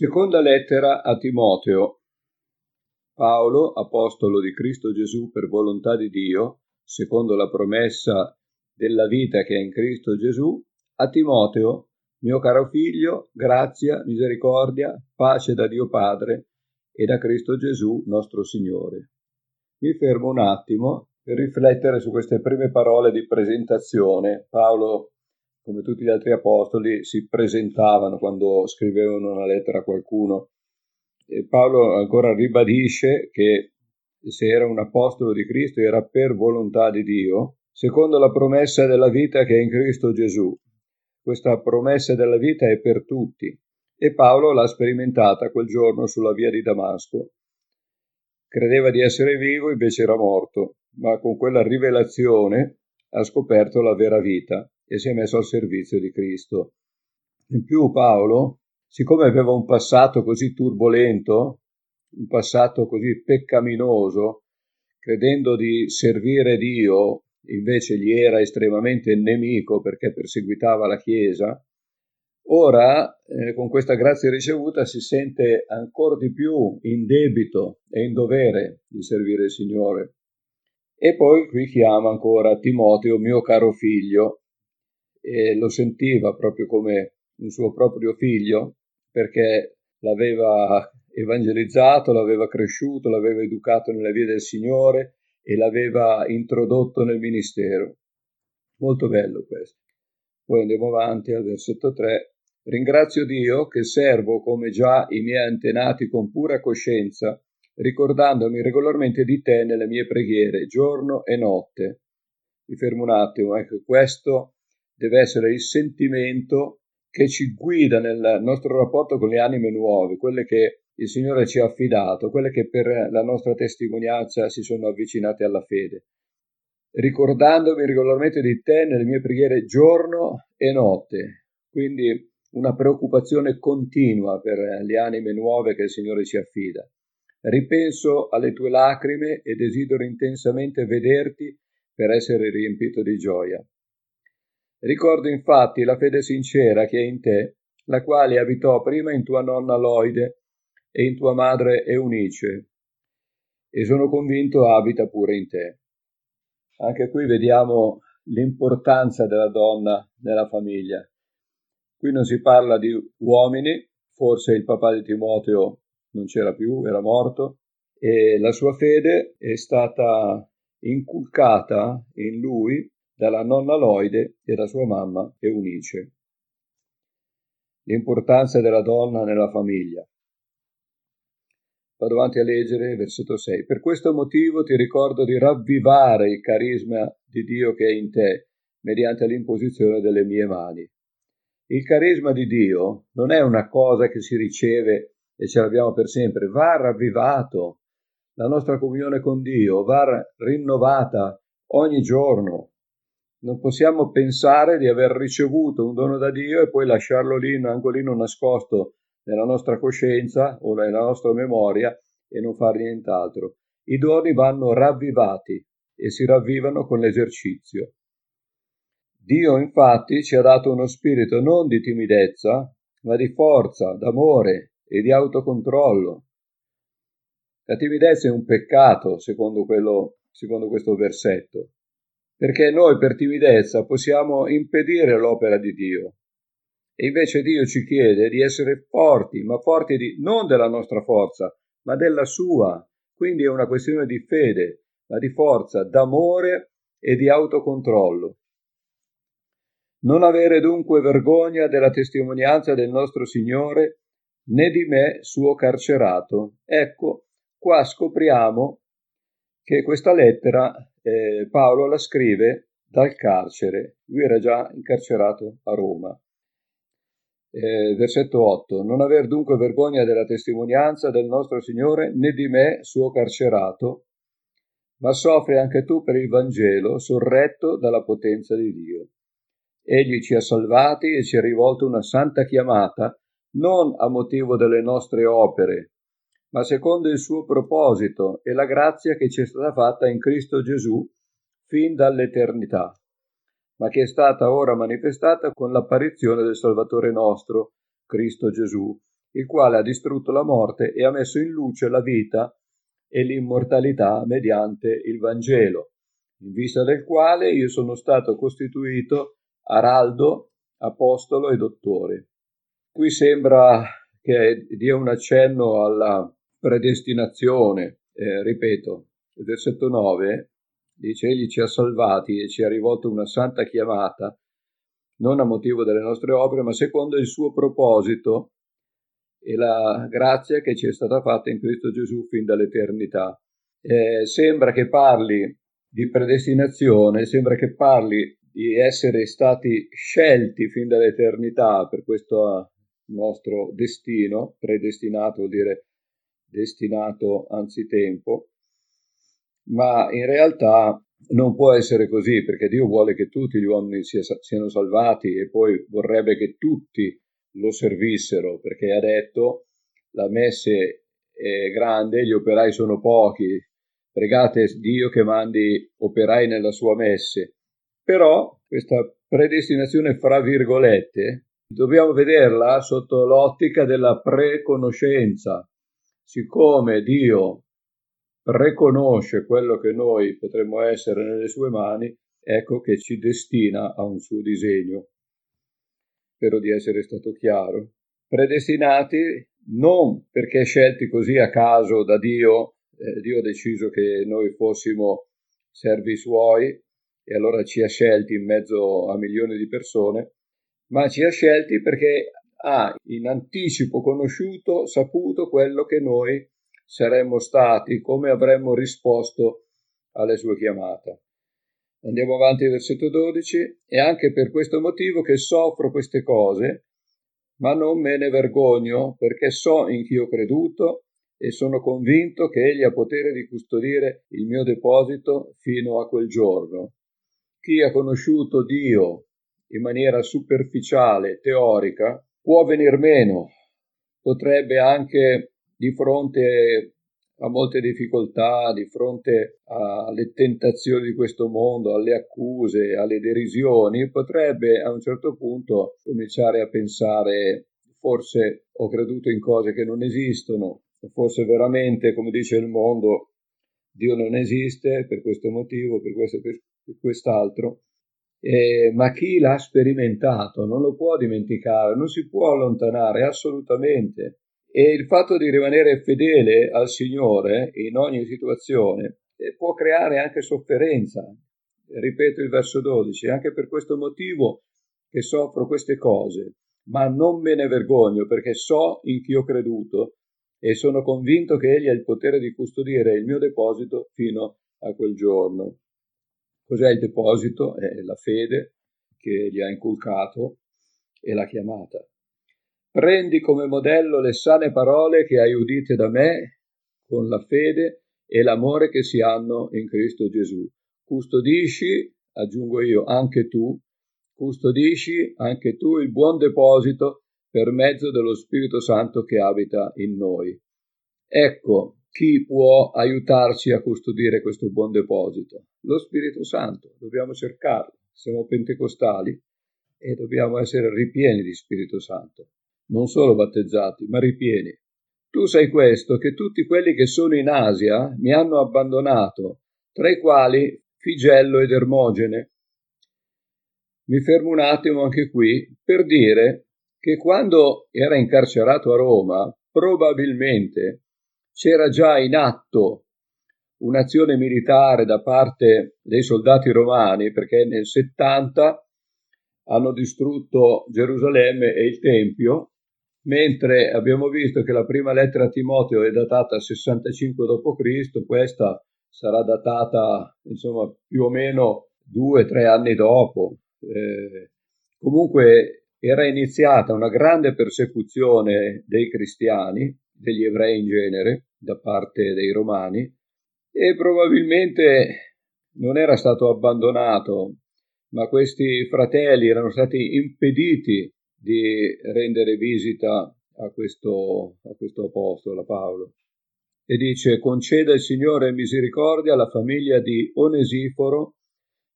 Seconda lettera a Timoteo. Paolo, apostolo di Cristo Gesù per volontà di Dio, secondo la promessa della vita che è in Cristo Gesù, a Timoteo, mio caro figlio, grazia, misericordia, pace da Dio Padre e da Cristo Gesù nostro Signore. Mi fermo un attimo per riflettere su queste prime parole di presentazione. Paolo come tutti gli altri apostoli, si presentavano quando scrivevano una lettera a qualcuno. E Paolo ancora ribadisce che se era un apostolo di Cristo era per volontà di Dio, secondo la promessa della vita che è in Cristo Gesù. Questa promessa della vita è per tutti e Paolo l'ha sperimentata quel giorno sulla via di Damasco. Credeva di essere vivo, invece era morto, ma con quella rivelazione ha scoperto la vera vita e si è messo al servizio di Cristo. In più Paolo, siccome aveva un passato così turbolento, un passato così peccaminoso, credendo di servire Dio, invece gli era estremamente nemico perché perseguitava la Chiesa, ora eh, con questa grazia ricevuta si sente ancora di più in debito e in dovere di servire il Signore. E poi qui chiama ancora Timoteo, mio caro figlio, e lo sentiva proprio come un suo proprio figlio perché l'aveva evangelizzato, l'aveva cresciuto, l'aveva educato nelle vie del Signore e l'aveva introdotto nel ministero. Molto bello questo. Poi andiamo avanti al versetto 3. Ringrazio Dio che servo come già i miei antenati con pura coscienza, ricordandomi regolarmente di te nelle mie preghiere, giorno e notte. Mi fermo un attimo, ecco, questo deve essere il sentimento che ci guida nel nostro rapporto con le anime nuove, quelle che il Signore ci ha affidato, quelle che per la nostra testimonianza si sono avvicinate alla fede. Ricordandomi regolarmente di te nelle mie preghiere giorno e notte, quindi una preoccupazione continua per le anime nuove che il Signore ci affida. Ripenso alle tue lacrime e desidero intensamente vederti per essere riempito di gioia. Ricordo infatti la fede sincera che è in te, la quale abitò prima in tua nonna Loide e in tua madre Eunice, e sono convinto abita pure in te. Anche qui vediamo l'importanza della donna nella famiglia. Qui non si parla di uomini, forse il papà di Timoteo non c'era più, era morto, e la sua fede è stata inculcata in lui dalla nonna Loide e da sua mamma Eunice. L'importanza della donna nella famiglia. Vado avanti a leggere versetto 6. Per questo motivo ti ricordo di ravvivare il carisma di Dio che è in te mediante l'imposizione delle mie mani. Il carisma di Dio non è una cosa che si riceve e ce l'abbiamo per sempre, va ravvivato. La nostra comunione con Dio va rinnovata ogni giorno. Non possiamo pensare di aver ricevuto un dono da Dio e poi lasciarlo lì in un angolino nascosto nella nostra coscienza o nella nostra memoria e non fare nient'altro. I doni vanno ravvivati e si ravvivano con l'esercizio. Dio infatti ci ha dato uno spirito non di timidezza, ma di forza, d'amore e di autocontrollo. La timidezza è un peccato, secondo, quello, secondo questo versetto perché noi per timidezza possiamo impedire l'opera di Dio. E invece Dio ci chiede di essere forti, ma forti di, non della nostra forza, ma della sua. Quindi è una questione di fede, ma di forza, d'amore e di autocontrollo. Non avere dunque vergogna della testimonianza del nostro Signore, né di me suo carcerato. Ecco, qua scopriamo che questa lettera eh, Paolo la scrive dal carcere, lui era già incarcerato a Roma. Eh, versetto 8. Non aver dunque vergogna della testimonianza del nostro Signore né di me, suo carcerato, ma soffri anche tu per il Vangelo, sorretto dalla potenza di Dio. Egli ci ha salvati e ci ha rivolto una santa chiamata, non a motivo delle nostre opere, ma secondo il suo proposito e la grazia che ci è stata fatta in Cristo Gesù fin dall'eternità, ma che è stata ora manifestata con l'apparizione del Salvatore nostro, Cristo Gesù, il quale ha distrutto la morte e ha messo in luce la vita e l'immortalità mediante il Vangelo, in vista del quale io sono stato costituito araldo, apostolo e dottore. Qui sembra che dia un accenno alla predestinazione, eh, ripeto, il versetto 9 dice egli ci ha salvati e ci ha rivolto una santa chiamata, non a motivo delle nostre opere, ma secondo il suo proposito e la grazia che ci è stata fatta in Cristo Gesù fin dall'eternità. Eh, sembra che parli di predestinazione, sembra che parli di essere stati scelti fin dall'eternità per questo nostro destino, predestinato vuol dire destinato anzitempo, ma in realtà non può essere così perché Dio vuole che tutti gli uomini siano salvati e poi vorrebbe che tutti lo servissero perché ha detto la messe è grande, gli operai sono pochi, pregate Dio che mandi operai nella sua messe. Però questa predestinazione fra virgolette dobbiamo vederla sotto l'ottica della preconoscenza. Siccome Dio preconosce quello che noi potremmo essere nelle sue mani, ecco che ci destina a un suo disegno. Spero di essere stato chiaro, predestinati non perché scelti così a caso da Dio, eh, Dio ha deciso che noi fossimo servi suoi e allora ci ha scelti in mezzo a milioni di persone, ma ci ha scelti perché ha in anticipo conosciuto, saputo quello che noi saremmo stati, come avremmo risposto alle sue chiamate. Andiamo avanti versetto 12. E anche per questo motivo che soffro queste cose, ma non me ne vergogno, perché so in chi ho creduto e sono convinto che egli ha potere di custodire il mio deposito fino a quel giorno. Chi ha conosciuto Dio in maniera superficiale, teorica, può venir meno, potrebbe anche di fronte ha molte difficoltà di fronte alle tentazioni di questo mondo, alle accuse, alle derisioni, potrebbe a un certo punto cominciare a pensare forse ho creduto in cose che non esistono, forse veramente, come dice il mondo, Dio non esiste per questo motivo, per questo e per quest'altro. Eh, ma chi l'ha sperimentato non lo può dimenticare, non si può allontanare assolutamente. E il fatto di rimanere fedele al Signore in ogni situazione eh, può creare anche sofferenza. Ripeto il verso 12, anche per questo motivo che soffro queste cose, ma non me ne vergogno perché so in chi ho creduto e sono convinto che Egli ha il potere di custodire il mio deposito fino a quel giorno. Cos'è il deposito? È la fede che gli ha inculcato e l'ha chiamata. Prendi come modello le sane parole che hai udite da me con la fede e l'amore che si hanno in Cristo Gesù. Custodisci, aggiungo io, anche tu, custodisci anche tu il buon deposito per mezzo dello Spirito Santo che abita in noi. Ecco chi può aiutarci a custodire questo buon deposito. Lo Spirito Santo, dobbiamo cercarlo. Siamo pentecostali e dobbiamo essere ripieni di Spirito Santo non solo battezzati, ma ripieni. Tu sai questo, che tutti quelli che sono in Asia mi hanno abbandonato, tra i quali Figello ed Ermogene. Mi fermo un attimo anche qui per dire che quando era incarcerato a Roma, probabilmente c'era già in atto un'azione militare da parte dei soldati romani, perché nel 70 hanno distrutto Gerusalemme e il Tempio mentre abbiamo visto che la prima lettera a Timoteo è datata 65 d.C., questa sarà datata insomma più o meno due o tre anni dopo. Eh, comunque era iniziata una grande persecuzione dei cristiani, degli ebrei in genere, da parte dei romani, e probabilmente non era stato abbandonato, ma questi fratelli erano stati impediti di rendere visita a questo, a questo apostolo, a Paolo. E dice, conceda il Signore misericordia alla famiglia di Onesiforo,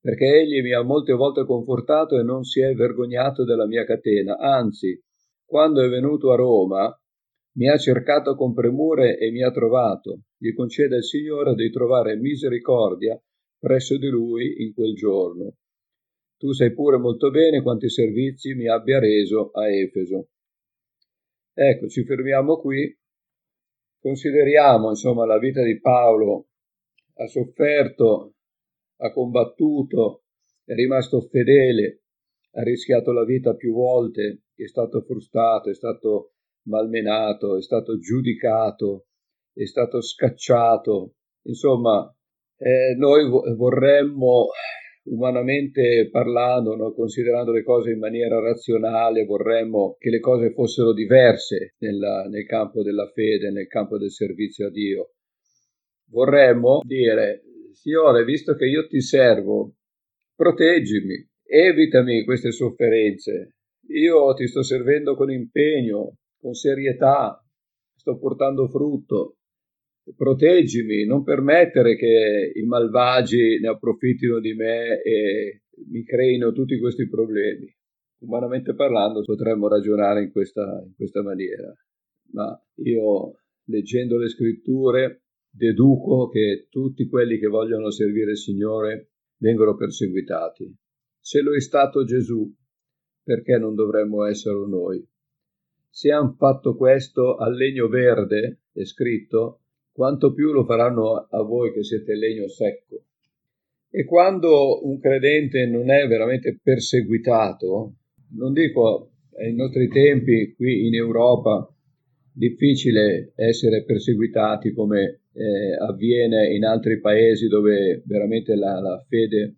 perché egli mi ha molte volte confortato e non si è vergognato della mia catena. Anzi, quando è venuto a Roma, Mi ha cercato con premure e mi ha trovato. Gli conceda il Signore di trovare misericordia presso di lui in quel giorno. Tu sai pure molto bene quanti servizi mi abbia reso a Efeso. Ecco, ci fermiamo qui. Consideriamo, insomma, la vita di Paolo. Ha sofferto, ha combattuto, è rimasto fedele, ha rischiato la vita più volte, è stato frustrato, è stato malmenato, è stato giudicato, è stato scacciato. Insomma, eh, noi vorremmo, umanamente parlando, no, considerando le cose in maniera razionale, vorremmo che le cose fossero diverse nella, nel campo della fede, nel campo del servizio a Dio. Vorremmo dire, Signore, visto che io ti servo, proteggimi, evitami queste sofferenze. Io ti sto servendo con impegno, con serietà, sto portando frutto proteggimi, non permettere che i malvagi ne approfittino di me e mi creino tutti questi problemi. Umanamente parlando potremmo ragionare in questa, in questa maniera, ma io leggendo le scritture deduco che tutti quelli che vogliono servire il Signore vengono perseguitati. Se lo è stato Gesù, perché non dovremmo esserlo noi? Se hanno fatto questo al legno verde, è scritto, quanto più lo faranno a voi che siete legno secco. E quando un credente non è veramente perseguitato, non dico ai nostri tempi qui in Europa difficile essere perseguitati come eh, avviene in altri paesi dove veramente la, la, fede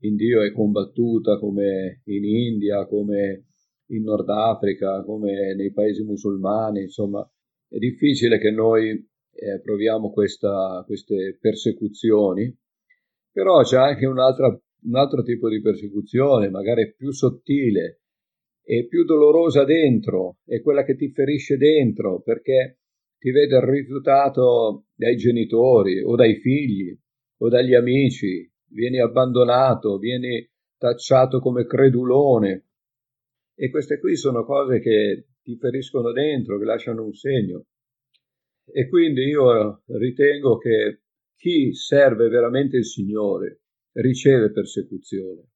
in Dio è combattuta come in India, come in Nord Africa, come nei paesi musulmani, insomma è difficile che noi eh, proviamo questa, queste persecuzioni, però c'è anche un altro, un altro tipo di persecuzione, magari più sottile e più dolorosa dentro, è quella che ti ferisce dentro perché ti vede rifiutato dai genitori o dai figli o dagli amici, vieni abbandonato, vieni tacciato come credulone. E queste qui sono cose che ti feriscono dentro, che lasciano un segno. E quindi io ritengo che chi serve veramente il Signore riceve persecuzione.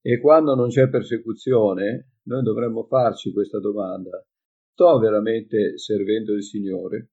E quando non c'è persecuzione, noi dovremmo farci questa domanda. Sto veramente servendo il Signore?